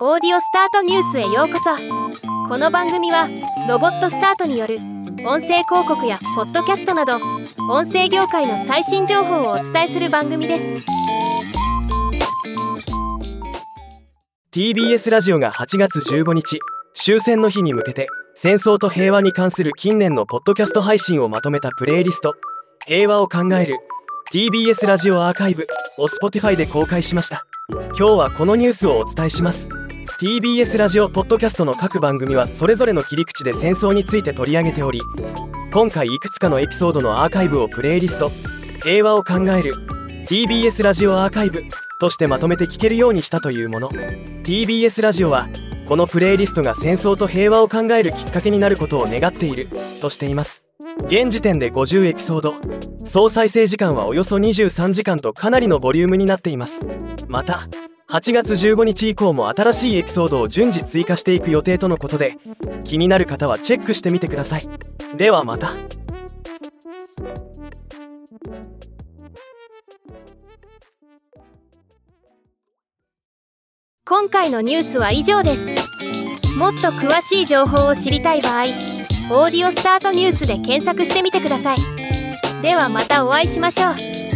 オーディオスタートニュースへようこそ。この番組はロボットスタートによる音声広告やポッドキャストなど音声業界の最新情報をお伝えする番組です。TBS ラジオが8月15日終戦の日に向けて戦争と平和に関する近年のポッドキャスト配信をまとめたプレイリスト「平和を考える TBS ラジオアーカイブ」を Spotify で公開しました。今日はこのニュースをお伝えします。TBS ラジオポッドキャストの各番組はそれぞれの切り口で戦争について取り上げており今回いくつかのエピソードのアーカイブをプレイリスト「平和を考える TBS ラジオアーカイブ」としてまとめて聞けるようにしたというもの。TBS ラジオはこのプレイリストが戦争と平和を考えるきっかけになることを願っているとしています。現時点で50エピソード。総再生時間はおよそ23時間とかなりのボリュームになっています。また8月15日以降も新しいエピソードを順次追加していく予定とのことで気になる方はチェックしてみてください。ではまた。今回のニュースは以上です。もっと詳しい情報を知りたい場合「オーディオスタートニュース」で検索してみてください。ではまたお会いしましょう。